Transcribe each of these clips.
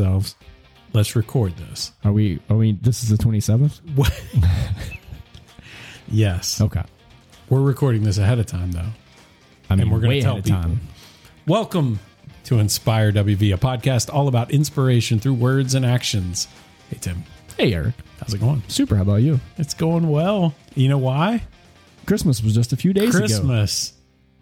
ourselves, let's record this. Are we? Are we? This is the twenty seventh. Yes. Okay. We're recording this ahead of time, though. I mean, And we're gonna way tell people. time. Welcome to Inspire WV, a podcast all about inspiration through words and actions. Hey, Tim. Hey, Eric. How's it going? Super. How about you? It's going well. You know why? Christmas was just a few days ago. Christmas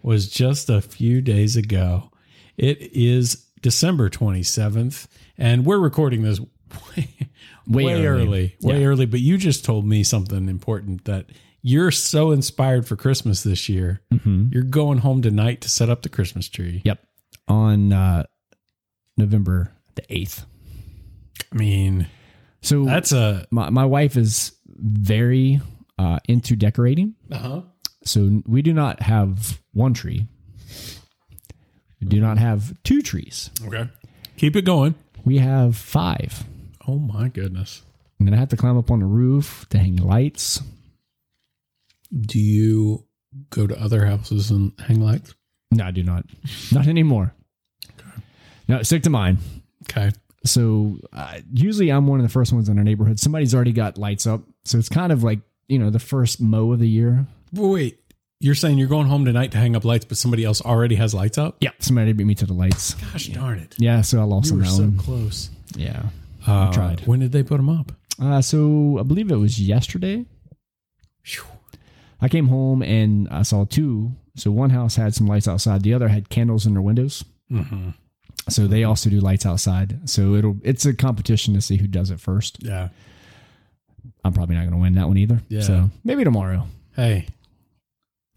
was just a few days ago. It is December 27th, and we're recording this way, Way way, early. early. Way early. But you just told me something important that you're so inspired for Christmas this year. Mhm. You're going home tonight to set up the Christmas tree. Yep. On uh, November the eighth. I mean, So that's a. my my wife is very uh, into decorating. Uh-huh. So we do not have one tree. We do not have two trees. Okay. Keep it going. We have five. Oh, my goodness. And then I have to climb up on the roof to hang lights. Do you go to other houses and hang lights? No, I do not. Not anymore. No, stick to mine. Okay. So uh, usually I'm one of the first ones in our neighborhood. Somebody's already got lights up. So it's kind of like, you know, the first mow of the year. Wait, you're saying you're going home tonight to hang up lights, but somebody else already has lights up? Yeah. Somebody beat me to the lights. Gosh darn it. Yeah. So I lost You on were that so one. close. Yeah. Uh, tried. When did they put them up? Uh, so I believe it was yesterday. Phew. I came home and I saw two. So one house had some lights outside. The other had candles in their windows. Mm-hmm. So they also do lights outside. So it'll it's a competition to see who does it first. Yeah. I'm probably not going to win that one either. Yeah. So maybe tomorrow. Hey,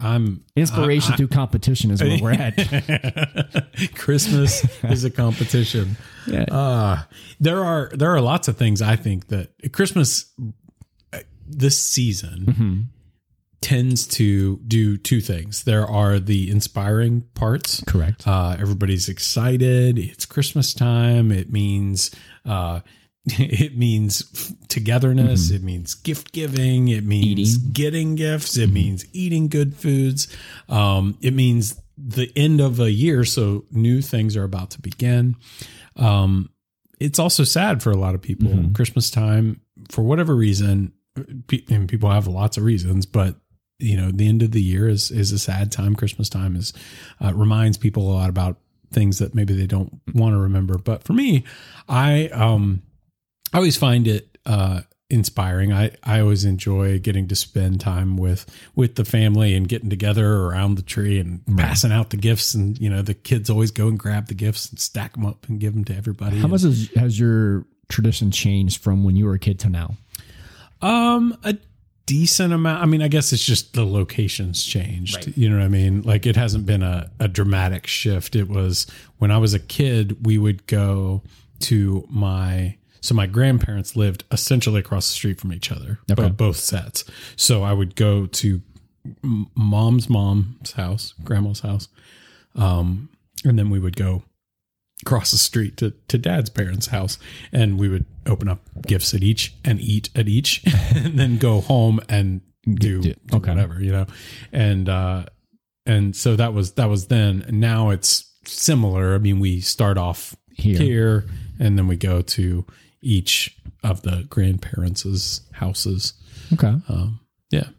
I'm Inspiration I- through competition is where we're at. Christmas is a competition. Yeah. Uh, there are there are lots of things I think that Christmas uh, this season Mhm. tends to do two things. There are the inspiring parts Correct. Uh, everybody's excited. It's Christmas time. It means uh, it means togetherness. It means gift giving. It means Eating. getting gifts. It means eating good foods. Um, it means the end of a year, so new things are about to begin. Um, it's also sad for a lot of people. Mhm. Christmas time, for whatever reason, and people have lots of reasons, but you know, the end of the year is is a sad time. Christmas time is uh, reminds people a lot about things that maybe they don't want to remember. But for me, I um I always find it uh inspiring. I I always enjoy getting to spend time with with the family and getting together around the tree and passing out the gifts and you know the kids always go and grab the gifts and stack them up and give them to everybody. How much has, has your tradition changed from when you were a kid to now? Um, a decent amount. I mean, I guess it's just the locations changed. You know what I mean? Like it hasn't been a, a dramatic shift. It was when I was a kid, we would go to my so my grandparents lived essentially across the street from each other, Okay. both, sets. So I would go to m- mom's mom's house, grandma's house, um, and then we would go across the street to, to dad's parents' house and we would open up gifts at each and eat at each and then go home and do, do- do okay. whatever, you know. And uh and so that was that was then. Now it's similar. I mean, we start off Here. here and then we go to each of the grandparents' houses. Okay. Um yeah.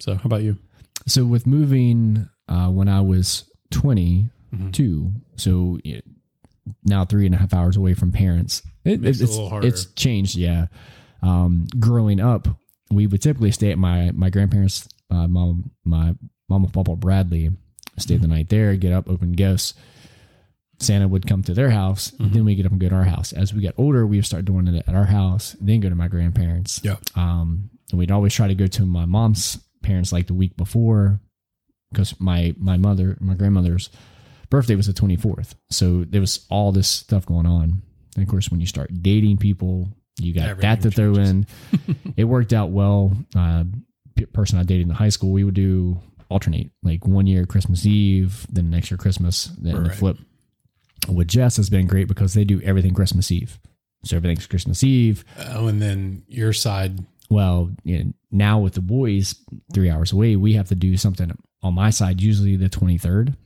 So how about you? So with moving uh, when I was 22, Mm-hmm. so now three and a half hours away from parents, it, it it's it's changed. Yeah. Um, growing up, we would typically stay at my my grandparents, uh, mom, my mom and papa Bradley, stay Mm-hmm. the night there, get up, open gifts. Santa would come to their house, Mm-hmm. then we get up and go to our house. As we got older, we would start doing it at our house, then go to my grandparents. Yeah. Um, and we'd always try to go to my mom's parents like the week before because my my mother, my grandmother's birthday was the 24th. So there was all this stuff going on. And of course, when you start dating people, you got Everything that to throw in. it worked out well. Uh, person I dated in high school, we would do alternate like one year Christmas Eve, then next year Christmas, then the Right. flip. With Jess has been great because they do everything Christmas Eve. So everything's Christmas Eve. Oh, and then your side Well, you know, now with the boys three hours away, we have to do something on my side, usually the 23rd.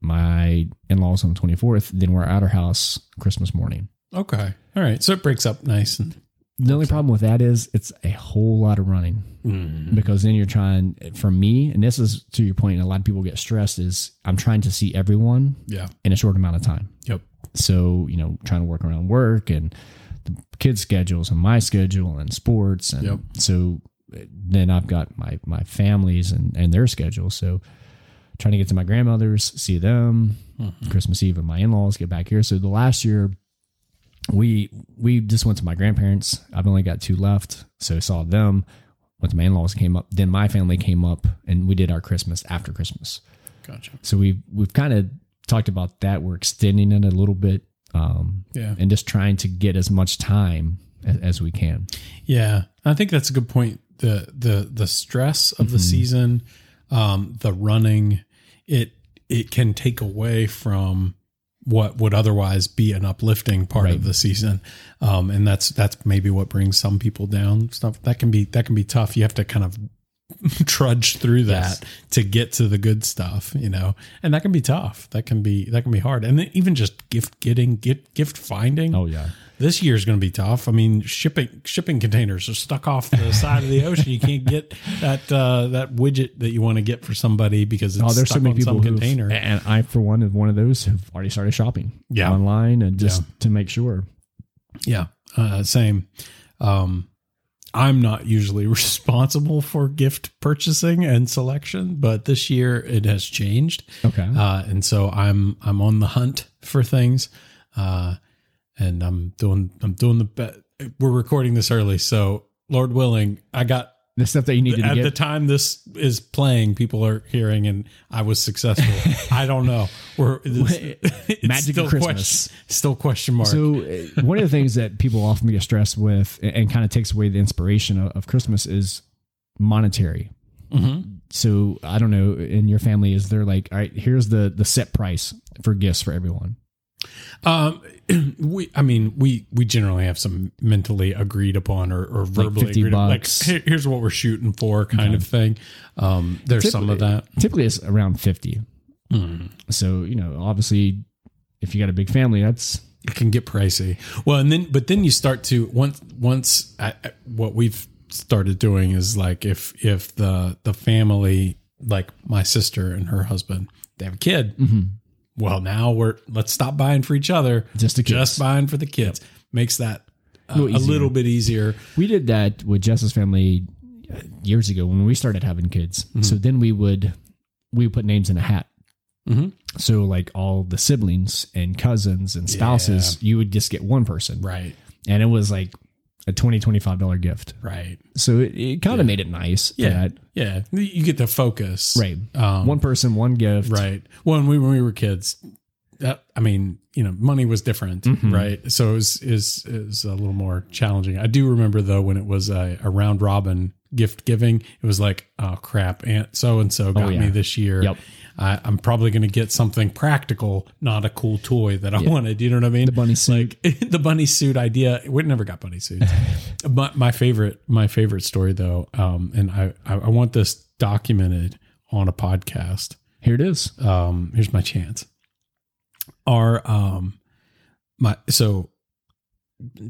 My in laws on the 24th. Then we're at our house Christmas morning. Okay. All right. So it breaks up nice and The only problem with that is it's a whole lot of running Mm-hmm. because then you're trying, for me, and this is to your point, and a lot of people get stressed, is I'm trying to see everyone yeah. in a short amount of time. Yep. So, you know, trying to work around work and the kids' schedules and my schedule and sports. And Yep. so then I've got my, my families and, and their schedules. So trying to get to my grandmother's, see them, Mm-hmm. Christmas Eve and my in-laws, get back here. So the last year we, we just went to my grandparents. I've only got two left. So saw them, to my in-laws came up. Then my family came up and we did our Christmas after Christmas. Gotcha. So we've we've kind of talked about that. We're extending it a little bit, um, Yeah. and just trying to get as much time as, as we can. Yeah, I think that's a good point. the the The stress of the season, um, the running, it it can take away from what would otherwise be an uplifting part Right. of the season, um, and that's that's maybe what brings some people down. Stuff that can be that can be tough. You have to kind of trudge through that Yes. to get to the good stuff, you know, and that can be tough. That can be that can be hard, and then even just gift getting, gift gift finding. Oh yeah, This year is going to be tough. I mean, shipping shipping containers are stuck off the side of the ocean. You can't get that uh, that widget that you want to get for somebody because it's oh, there's stuck so many on people container. and I for one of one of those have already started shopping Yeah. online and just to make sure. Yeah, uh, same. Um, I'm not usually responsible for gift purchasing and selection, but this year it has changed, Okay, uh, and so I'm I'm on the hunt for things, uh, and I'm doing I'm doing the best. We're recording this early, so Lord willing, I got the stuff that you needed to at the time this is playing, people are hearing, and I was successful. I don't know. We're it's, it's Magic still of Christmas. Question, still question mark. So uh, one of the things that people often get stressed with and, and kind of takes away the inspiration of, of Christmas is monetary. Mhm. So I don't know. In your family, is there like, all right, here's the the set price for gifts for everyone? Um, we, I mean, we we generally have some mentally agreed upon or, or verbally 50 agreed upon, like bucks. "Here- here's what we're shooting for, kind of thing. Um, there's some of that. Typically, it's around fifty. Mm. So you know, obviously, if you got a big family, that's It can get pricey. Well, and then but then you start to once once I, what we've started doing is like if if the the family like my sister and her husband they have a kid. Well, now we're let's stop buying for each other, Just the kids. just buying for the kids. Makes that uh, a little bit easier. we did that with Jess's family uh, years ago when we started having kids. So then we would we would put names in a hat. Mhm. So like all the siblings and cousins and spouses, you would just get one person, Right. and it was like a 20 25 dollar gift. Right. So it, it kind of made it nice. Yeah. that. Yeah. You get the focus. right. Um, one person, one gift. Right. Well, when we, when we were kids, that I mean, you know, money was different, Mm-hmm. right? So it was is is a little more challenging. I do remember though when it was a, a round robin gift giving, it was like, oh crap, Aunt so and so got Oh, yeah. me this year. Yep. I, I'm probably going to get something practical, not a cool toy that I wanted. You know what I mean? The bunny suit. the bunny suit idea. We never got bunny suits. but my favorite, my favorite story though, um, and I, I want this documented on a podcast Here it is. um here's my chance our um my so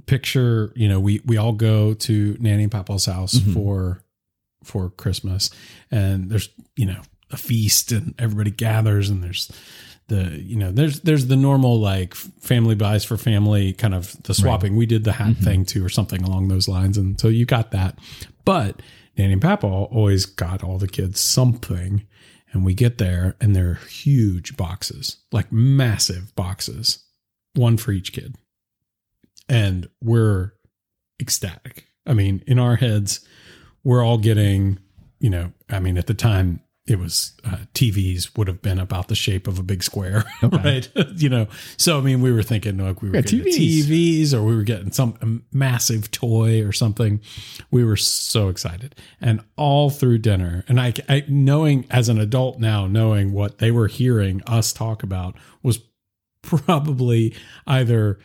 picture you know we we all go to nanny and papa's house Mhm. for for christmas and there's you know a feast and everybody gathers and there's the you know there's there's the normal like family buys for family kind of the swapping. We did the hat mm-hmm. thing too or something along those lines. And so you got that. But nanny and papa always got all the kids something and we get there and they're huge boxes like massive boxes one for each kid. And we're ecstatic. I mean in our heads we're all getting you know i mean at the time it was uh, tvs would have been about the shape of a big square right? You know so i mean we were thinking like we were Yeah, getting TVs. tvs or we were getting some massive toy or something. We were so excited. And all through dinner and I, I knowing as an adult now knowing what they were hearing us talk about was probably either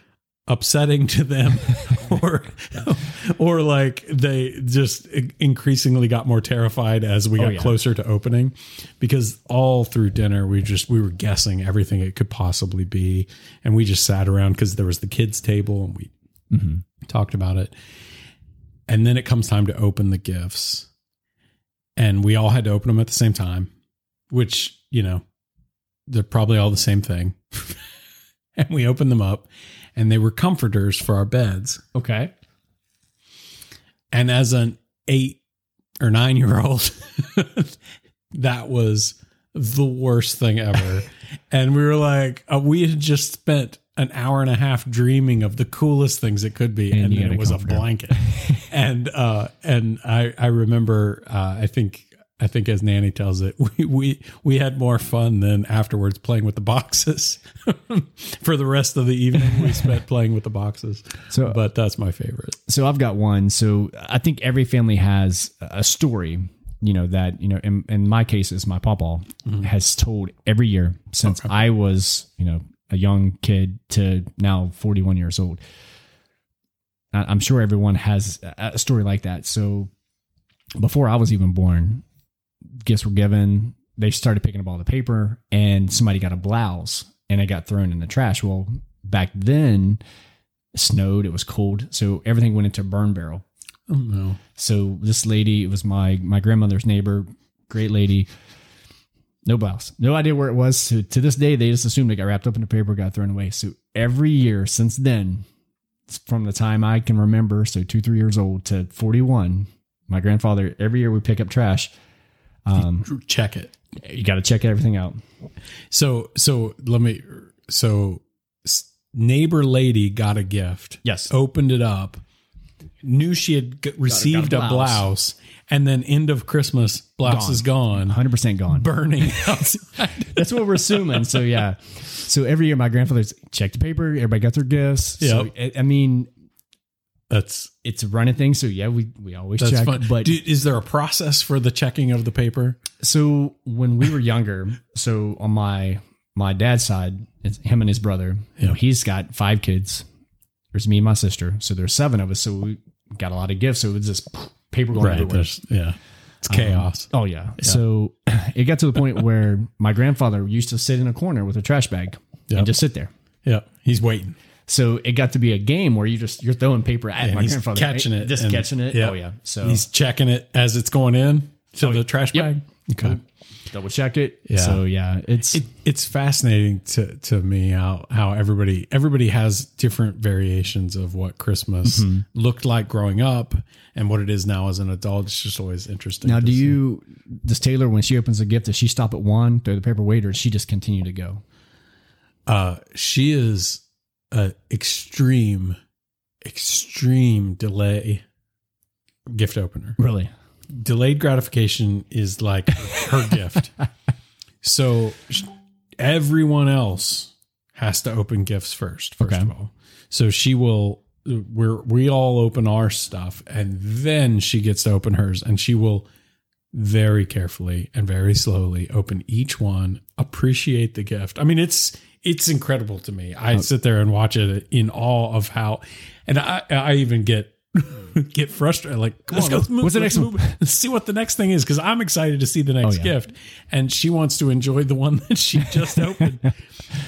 upsetting to them or or like they just increasingly got more terrified as we oh, got yeah. closer to opening. Because all through dinner we just we were guessing everything it could possibly be. And we just sat around because there was the kids table and we mm-hmm. talked about it. And then it comes time to open the gifts. And we all had to open them at the same time which you know they're probably all the same thing. And we opened them up and they were comforters for our beds. Okay. And as an eight or nine year old, that was the worst thing ever. and we were like, uh, we had just spent an hour and a half dreaming of the coolest things it could be, and, And then it was a blanket. and uh, and I I remember uh, I think I think as Nanny tells it, we we we had more fun than afterwards playing with the boxes. For the rest of the evening, we spent playing with the boxes. So- but that's my favorite. So I've got one. So I think every family has a story, you know, that, you know, in, in my case is my papa mm-hmm. has told every year since I was, you know, a young kid to now 41 years old. I'm sure everyone has a story like that. So before I was even born, gifts were given. They started picking up all the paper, and somebody got a blouse, and it got thrown in the trash. Well, back then, it snowed. It was cold, so everything went into a burn barrel. Oh no. So this lady, it was my my grandmother's neighbor, great lady. No blouse, no idea where it was. So to this day, they just assumed it got wrapped up in the paper, got thrown away. So every year since then, from the time I can remember, so two three years old to forty one, my grandfather every year we pick up trash. Um, Check it. you got to check everything out. So so let me so neighbor lady got a gift. Yes. Opened it up. Knew she had g- received a blouse. blouse. and then end of Christmas blouse Gone. is gone, Hundred percent gone. burning outside. That's what we're assuming. So yeah. So every year, my grandfather's checked the paper. Everybody got their gifts. So, Yep. I- I mean, That's it's a running thing. So yeah, we we always that's check. fun. But Do- is there a process for the checking of the paper? so when we were younger, so on my my dad's side, it's him and his brother. You know, he's got five kids. There's me and my sister. So there's seven of us. So we got a lot of gifts. So it's just paper going everywhere. Yeah. It's um, chaos. Oh yeah. So it got to the point where my grandfather used to sit in a corner with a trash bag Yep. and just sit there. yeah. He's waiting. So it got to be a game where you just you're throwing paper at And my he's grandfather, catching right? it just catching it. yeah. Oh yeah. So He's checking it as it's going in to the trash yep. bag. Okay. double check it. Yeah. So yeah, it's It, it's fascinating to, to me how, how everybody everybody has different variations of what Christmas Mm-hmm. looked like growing up and what it is now as an adult. It's just always interesting. now. Do see. you does Taylor when she opens a gift does she stop at one, throw the paper away, or does she just continue to go? Uh, she is a extreme, extreme delay gift opener. Really? Delayed gratification is like her gift. So everyone else has to open gifts first. First Okay. of all, so she will. We're we all open our stuff, and then she gets to open hers, and she will very carefully and very slowly open each one appreciate the gift i mean it's it's incredible to me i sit there and watch it in awe of how and i i even get get frustrated like come Let's on go. let's move, What's the next one? move. Let's see what the next thing is because i'm excited to see the next yeah. gift and she wants to enjoy the one that she just opened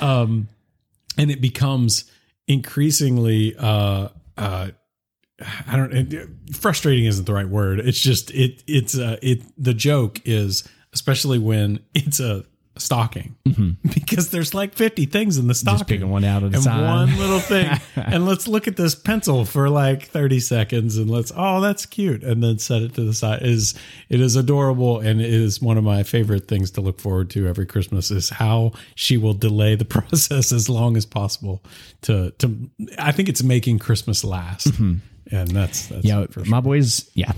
um and it becomes increasingly uh uh I don't. It, frustrating isn't the right word. It's just it. It's uh, it. The joke is especially when it's a stocking mm-hmm. because there's like 50 things in the stocking. Just picking one out at a and time. one little thing. and let's look at this pencil for like 30 seconds and let's oh that's cute and then set it to the side. It is it is adorable and it is one of my favorite things to look forward to every Christmas is how she will delay the process as long as possible to to I think it's making Christmas last. Mm-hmm. And that's that's Yeah, for my boys. Yeah,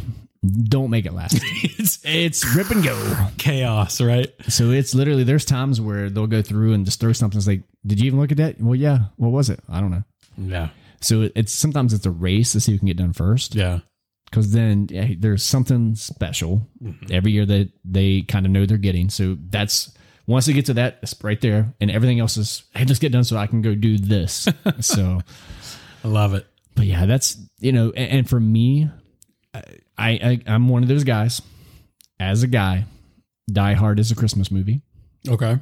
don't make it last. it's it's rip and go. chaos, right? So it's literally there's times where they'll go through and just throw something. It's like, did you even look at that? Well, yeah. What was it? I don't know. Yeah. So it's sometimes it's a race to see who can get done first. Yeah. because then yeah, there's something special mm-hmm. every year that they kind of know they're getting. So that's once they get to that, it's right there, and everything else is hey, just get done so I can go do this. so I love it. But yeah, that's you know, and, and for me, I, I I'm one of those guys. As a guy, Die Hard is a Christmas movie. Okay.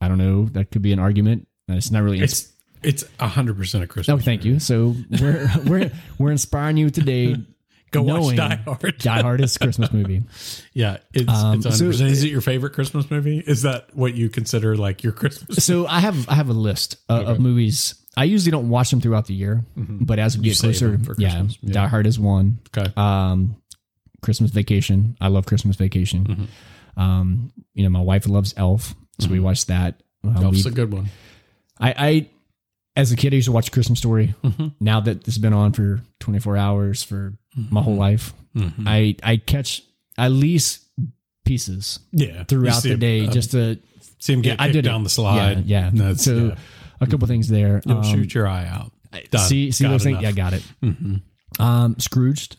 I don't know. That could be an argument. It's not really. It's it's a hundred percent a Christmas. oh, thank you. So we're we're we're inspiring you today. Go watch Die Hard. Die Hard is a Christmas movie. Yeah, it's, Um, it's 100%. is it your favorite Christmas movie? Is that what you consider like your Christmas? So I have I have a list of, of movies. I usually don't watch them throughout the year, but as we get closer, yeah, Christmas. Yeah. Die Hard is one. Okay. Um, Christmas Vacation. I love Christmas Vacation. Mm-hmm. Um, you know, my wife loves Elf, so we watched that. Uh, Elf's a good one. I, I, as a kid, I used to watch Christmas Story. Mm-hmm. Now that this has been on for 24 hours for my whole life, Mm-hmm. I, I catch at least pieces Yeah. throughout the day him, uh, just to see him get I kicked did it. down the slide. Yeah, yeah. That's, so yeah. a couple things there. You'll Um, shoot your eye out. Done. See, see Got those things? Yeah, got it. Um, Scrooged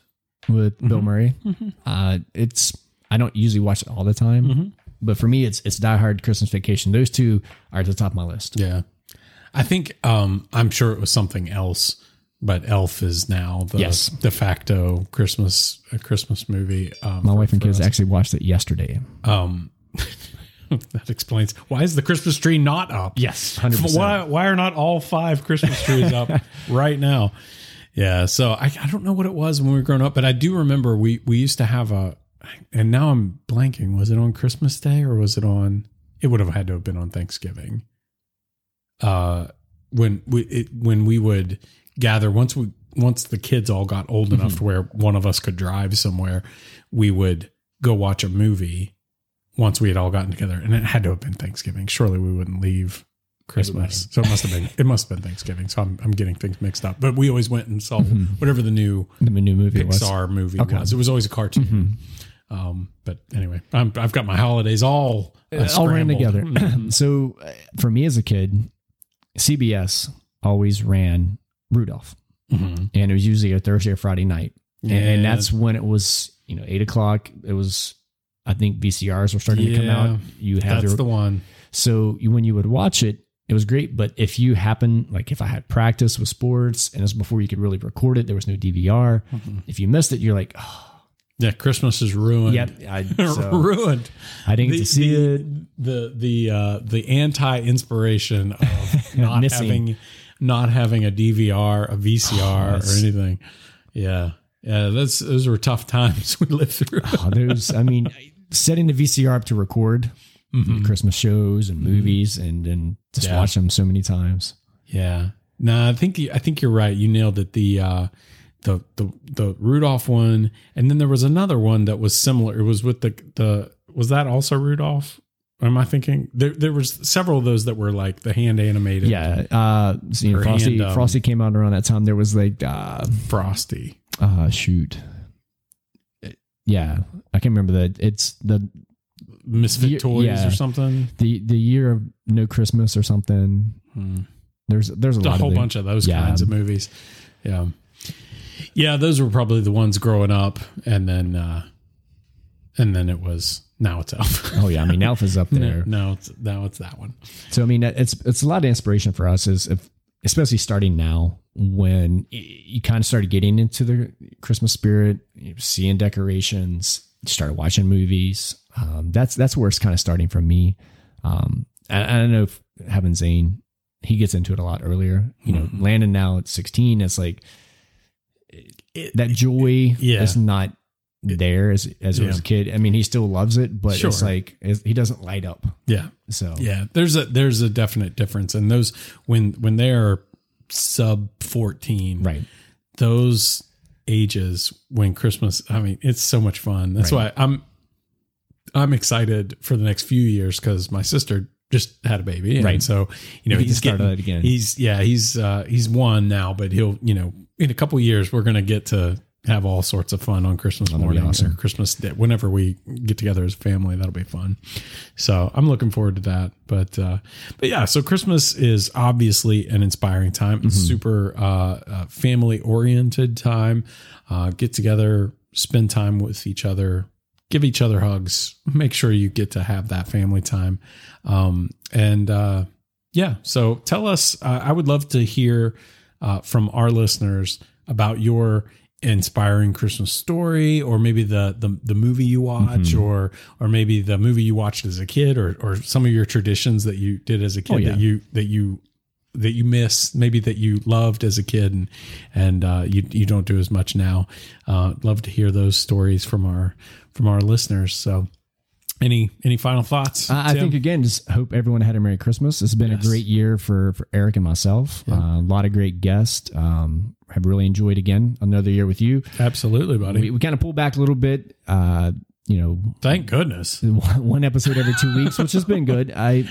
with Mm-hmm. Bill Murray. Uh, it's I don't usually watch it all the time, Mm-hmm. but for me, it's it's Die Hard, Christmas Vacation. Those two are at the top of my list. Yeah. I think um I'm sure it was something else, but Elf is now the Yes. de facto Christmas a Christmas movie. Um, My for- wife and kids us. actually watched it yesterday. Um, that explains why is the Christmas tree not up? Yes, hundred percent. Why why are not all five Christmas trees up right now? Yeah, so I, I don't know what it was when we were growing up, but I do remember we we used to have a, and now I'm blanking. Was it on Christmas Day or was it on? It would have had to have been on Thanksgiving. Uh, when we it, when we would gather once we once the kids all got old enough to where one of us could drive somewhere, we would go watch a movie. Once we had all gotten together, and it had to have been Thanksgiving. Surely we wouldn't leave Christmas. So it must have been it must have been Thanksgiving. So I'm I'm getting things mixed up. But we always went and saw whatever the new The new movie was. Pixar movie Okay. was. It was always a cartoon. Um, but anyway, I'm, I've got my holidays all uh, all ran together. so uh, for me as a kid, CBS always ran Rudolph, Mhm. and it was usually a Thursday or Friday night, and, and that's when it was you know eight o'clock. It was I think VCRs were starting to come out. You had That's to the one. So you, when you would watch it, it was great. But if you happen, like if I had practice with sports and it was before you could really record it, there was no DVR. Mm-hmm. If you missed it, you're like, oh, Yeah, Christmas is ruined. yep, I, so ruined. I didn't get to see the, it. the the uh, the anti inspiration of not having not having a DVR, a VCR, or anything. Yeah, yeah. That's those were tough times we lived through. Oh, those, I mean, setting the VCR up to record Christmas shows and movies and and just Mm-hmm. Yeah. watch them so many times. Yeah. No, I think I think you're right. You nailed it. The uh the the the Rudolph one, and then there was another one that was similar. It was with the the was that also Rudolph? Or am I thinking there there was several of those that were like the hand animated Yeah, uh, so, you know, Frosty, hand, um, Frosty came out around that time. There was like, uh, Frosty. uh, shoot, yeah, I can't remember that. It's the Misfit Ye- Toys yeah. or something. the the year of no Christmas or something. Hmm. There's there's a a whole of bunch of those Yeah. kinds of movies. Yeah. Yeah, those were probably the ones growing up and then uh and then it was now it's Elf. Oh yeah, I mean Alf is up there. no, it's now it's that one. So I mean it's it's a lot of inspiration for us is if especially starting now when you kind of started getting into the Christmas spirit, seeing decorations, you started watching movies. Um, that's that's where it's kind of starting from me. Um, I, I don't know if having Zane, he gets into it a lot earlier. You know, Mhm. Landon now at sixteen, it's like that joy Yeah. is not there as as it was a kid. I mean, he still loves it, but Sure. it's like it's, he doesn't light up. Yeah. So Yeah. There's a there's a definite difference. And those when when they're sub fourteen, right. those ages when Christmas I mean, it's so much fun. That's Right. why I'm I'm excited for the next few years because my sister just had a baby. And Right. so, you know, he's getting, again. He's yeah, he's uh he's one now, but he'll, you know, in a couple years we're gonna get to have all sorts of fun on Christmas That'll awesome. or Christmas day. Whenever we get together as a family, that'll be fun. So I'm looking forward to that. But uh but yeah, so Christmas is obviously an inspiring time. It's Mm-hmm. super uh, uh family oriented time. Uh get together, spend time with each other, give each other hugs, make sure you get to have that family time. Um, and uh, yeah, so tell us, uh, I would love to hear uh, from our listeners about your inspiring Christmas story, or maybe the the, the movie you watch, Mm-hmm. or or maybe the movie you watched as a kid, or or some of your traditions that you did as a kid Oh, yeah. that you that you that you miss, maybe that you loved as a kid and and uh, you you don't do as much now. Uh, love to hear those stories from our from our listeners. So, any any final thoughts? I I think again, just hope everyone had a Merry Christmas. It's been Yes. a great year for for Eric and myself. Uh, a lot of great guests. Um, have really enjoyed again another year with you. absolutely, buddy. We, we kind of pulled back a little bit. Uh, you know, Thank goodness. one episode every two weeks, which has been good. I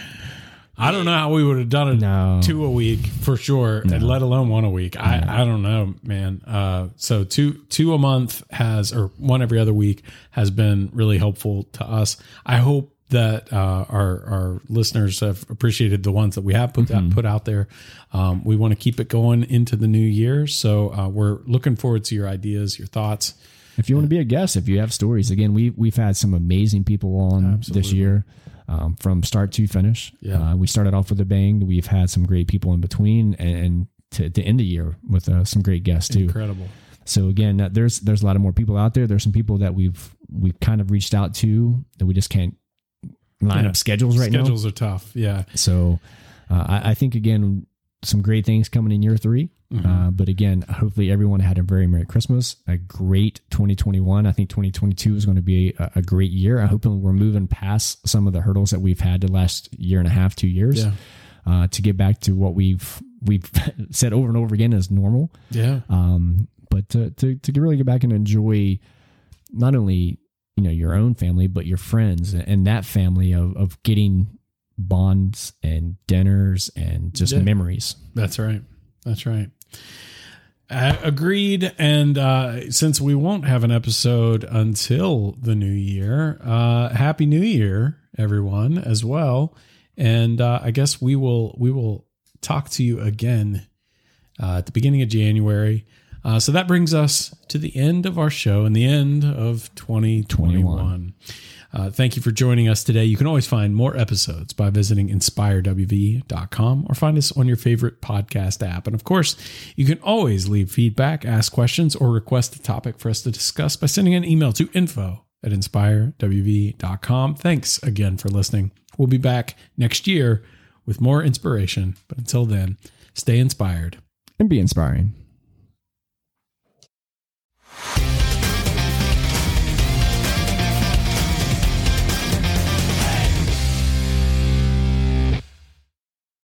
I don't know how we would have done it no. two a week for sure, and let alone one a week. I, I don't know, man. Uh, so two two a month has, or one every other week has been really helpful to us. I hope that uh, our our listeners have appreciated the ones that we have put out, put out there. Um, we want to keep it going into the new year, so uh, we're looking forward to your ideas, your thoughts. If you want to be a guest, if you have stories, again, we we've had some amazing people on this year, um, from start to finish. Yeah. Uh, we started off with a bang. We've had some great people in between, and, and to, to end the year with uh, some great guests too. Incredible. So again, there's there's a lot of more people out there. There's some people that we've we've kind of reached out to that we just can't line Yeah. up schedules right now. Schedules are tough. Yeah. So uh, I, I think again, some great things coming in year 3 Mm-hmm. Uh, but again, hopefully everyone had a very merry Christmas, a great 2021. I think 2022 is going to be a, a great year. I hope we're moving past some of the hurdles that we've had the last year and a half, two years, Yeah. uh, to get back to what we've we've said over and over again as normal Yeah. um, but to, to to really get back and enjoy not only you know your own family but your friends and that family of of getting bonds and dinners and just Yeah. memories. That's right. That's right. Uh, agreed. And uh, since we won't have an episode until the new year, uh, happy New Year, everyone, as well. And uh, I guess we will we will talk to you again uh, at the beginning of January. Uh, so that brings us to the end of our show and the end of 2021. Uh, thank you for joining us today. You can always find more episodes by visiting inspirewv.com or find us on your favorite podcast app. And of course, you can always leave feedback, ask questions, or request a topic for us to discuss by sending an email to info at inspirewv.com. Thanks again for listening. We'll be back next year with more inspiration. But until then, stay inspired and be inspiring.